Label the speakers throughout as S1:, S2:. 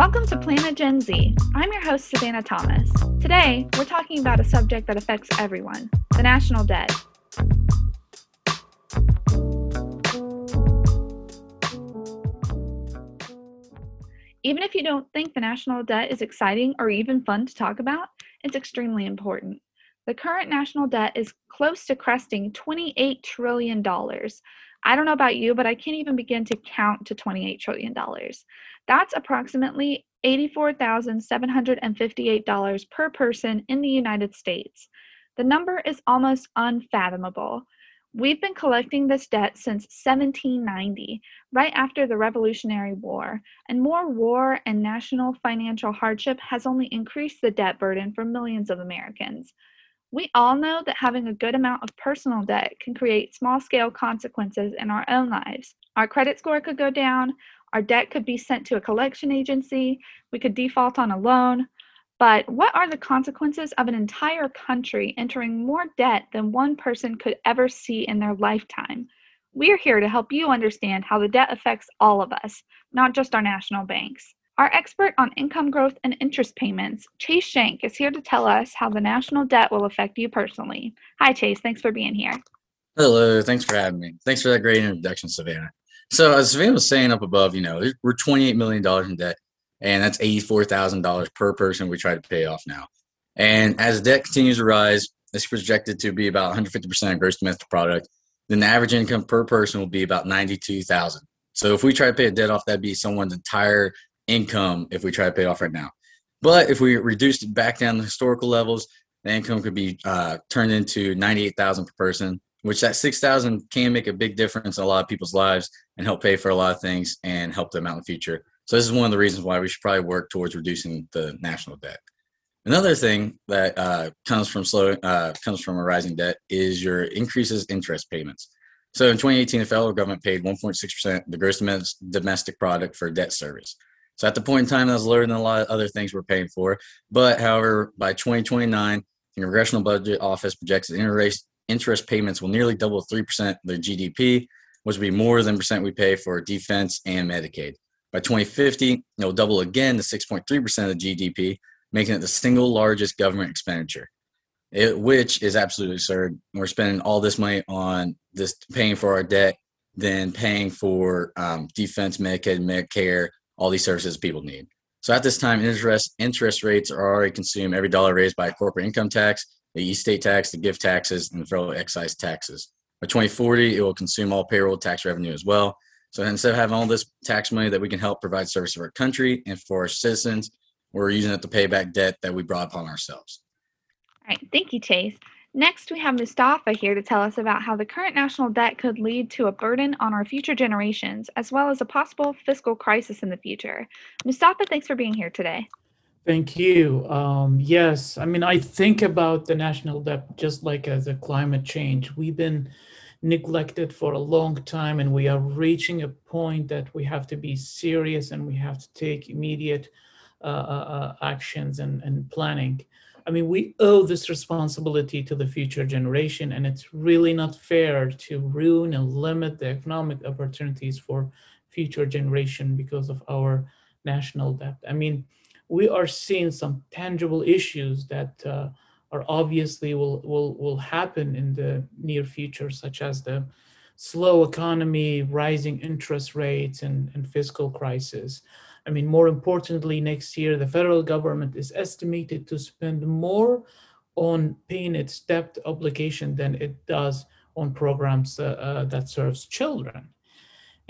S1: Welcome to Planet Gen Z. I'm your host, Savannah Thomas. Today, we're talking about a subject that affects everyone the national debt. Even if you don't think the national debt is exciting or even fun to talk about, it's extremely important. The current national debt is close to cresting $28 trillion. I don't know about you, but I can't even begin to count to $28 trillion. That's approximately $84,758 per person in the United States. The number is almost unfathomable. We've been collecting this debt since 1790, right after the Revolutionary War, and more war and national financial hardship has only increased the debt burden for millions of Americans. We all know that having a good amount of personal debt can create small scale consequences in our own lives. Our credit score could go down, our debt could be sent to a collection agency, we could default on a loan. But what are the consequences of an entire country entering more debt than one person could ever see in their lifetime? We are here to help you understand how the debt affects all of us, not just our national banks. Our expert on income growth and interest payments, Chase Shank, is here to tell us how the national debt will affect you personally. Hi, Chase. Thanks for being here.
S2: Hello. Thanks for having me. Thanks for that great introduction, Savannah. So, as Savannah was saying up above, you know, we're $28 million in debt, and that's $84,000 per person we try to pay off now. And as debt continues to rise, it's projected to be about 150% of gross domestic product. Then the average income per person will be about 92,000. So if we try to pay a debt off, that'd be someone's entire income if we try to pay it off right now. But if we reduced it back down to historical levels, the income could be uh, turned into 98,000 per person, which that 6,000 can make a big difference in a lot of people's lives and help pay for a lot of things and help them out in the future. So this is one of the reasons why we should probably work towards reducing the national debt. Another thing that uh, comes from slow uh, comes from a rising debt is your increases interest payments. So in 2018, the federal government paid 1.6 percent the gross domestic product for debt service. So at the point in time, that was lower than a lot of other things we're paying for. But however, by 2029, the Congressional Budget Office projects that interest, interest payments will nearly double 3% of their GDP, which will be more than percent we pay for defense and Medicaid. By 2050, it'll double again to 6.3% of the GDP, making it the single largest government expenditure, it, which is absolutely absurd. We're spending all this money on this paying for our debt, then paying for um, defense, Medicaid, Medicare, all these services people need. So at this time, interest interest rates are already consumed every dollar raised by corporate income tax, the estate tax, the gift taxes, and the federal excise taxes. By 2040, it will consume all payroll tax revenue as well. So instead of having all this tax money that we can help provide service for our country and for our citizens, we're using it to pay back debt that we brought upon ourselves.
S1: All right, thank you, Chase. Next, we have Mustafa here to tell us about how the current national debt could lead to a burden on our future generations, as well as a possible fiscal crisis in the future. Mustafa, thanks for being here today.
S3: Thank you. Um, yes, I mean, I think about the national debt just like as a climate change. We've been neglected for a long time, and we are reaching a point that we have to be serious and we have to take immediate uh, uh, uh actions and, and planning. I mean, we owe this responsibility to the future generation, and it's really not fair to ruin and limit the economic opportunities for future generation because of our national debt. I mean, we are seeing some tangible issues that uh, are obviously will, will, will happen in the near future, such as the slow economy, rising interest rates, and, and fiscal crisis. I mean, more importantly, next year, the federal government is estimated to spend more on paying its debt obligation than it does on programs uh, uh, that serves children.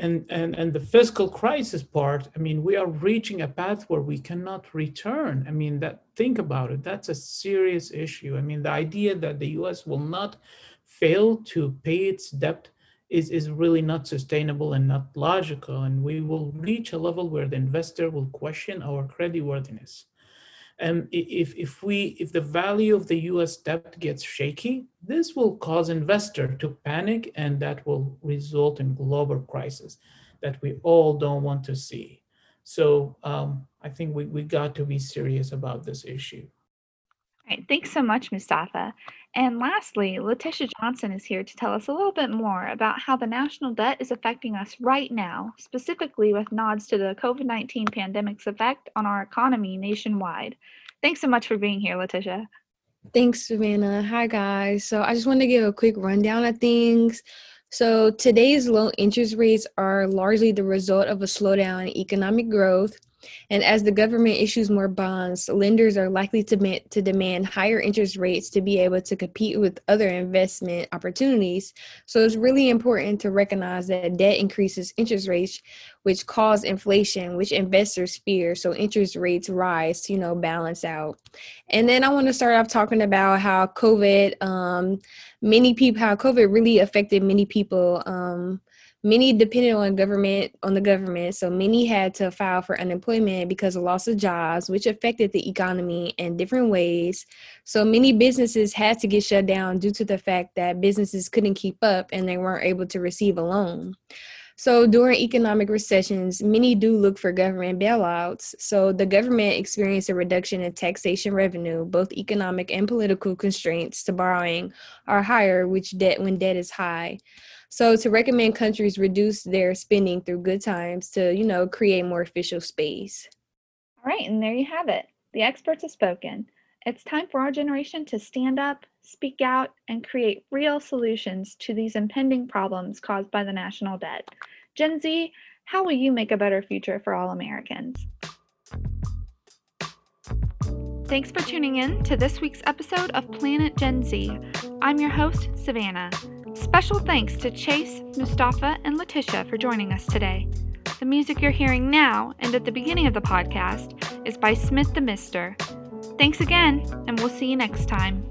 S3: And, and, and the fiscal crisis part, I mean, we are reaching a path where we cannot return. I mean, that think about it, that's a serious issue. I mean, the idea that the US will not fail to pay its debt is, is really not sustainable and not logical. And we will reach a level where the investor will question our creditworthiness. And if, if we if the value of the US debt gets shaky, this will cause investor to panic and that will result in global crisis that we all don't want to see. So um, I think we, we got to be serious about this issue.
S1: All right, thanks so much, Mustafa. And lastly, Letitia Johnson is here to tell us a little bit more about how the national debt is affecting us right now, specifically with nods to the COVID 19 pandemic's effect on our economy nationwide. Thanks so much for being here, Letitia.
S4: Thanks, Savannah. Hi, guys. So I just wanted to give a quick rundown of things. So today's low interest rates are largely the result of a slowdown in economic growth and as the government issues more bonds, lenders are likely to, to demand higher interest rates to be able to compete with other investment opportunities. So it's really important to recognize that debt increases interest rates, which cause inflation, which investors fear. So interest rates rise to, you know, balance out. And then I want to start off talking about how COVID, um, many people, how COVID really affected many people. Um, Many depended on government on the government, so many had to file for unemployment because of loss of jobs, which affected the economy in different ways. So many businesses had to get shut down due to the fact that businesses couldn't keep up and they weren't able to receive a loan. So during economic recessions, many do look for government bailouts. So the government experienced a reduction in taxation revenue. Both economic and political constraints to borrowing are higher, which debt when debt is high. So to recommend countries reduce their spending through good times to, you know, create more official space.
S1: All right, and there you have it. The experts have spoken. It's time for our generation to stand up, speak out, and create real solutions to these impending problems caused by the national debt. Gen Z, how will you make a better future for all Americans? Thanks for tuning in to this week's episode of Planet Gen Z. I'm your host, Savannah. Special thanks to Chase, Mustafa, and Letitia for joining us today. The music you're hearing now and at the beginning of the podcast is by Smith the Mister. Thanks again, and we'll see you next time.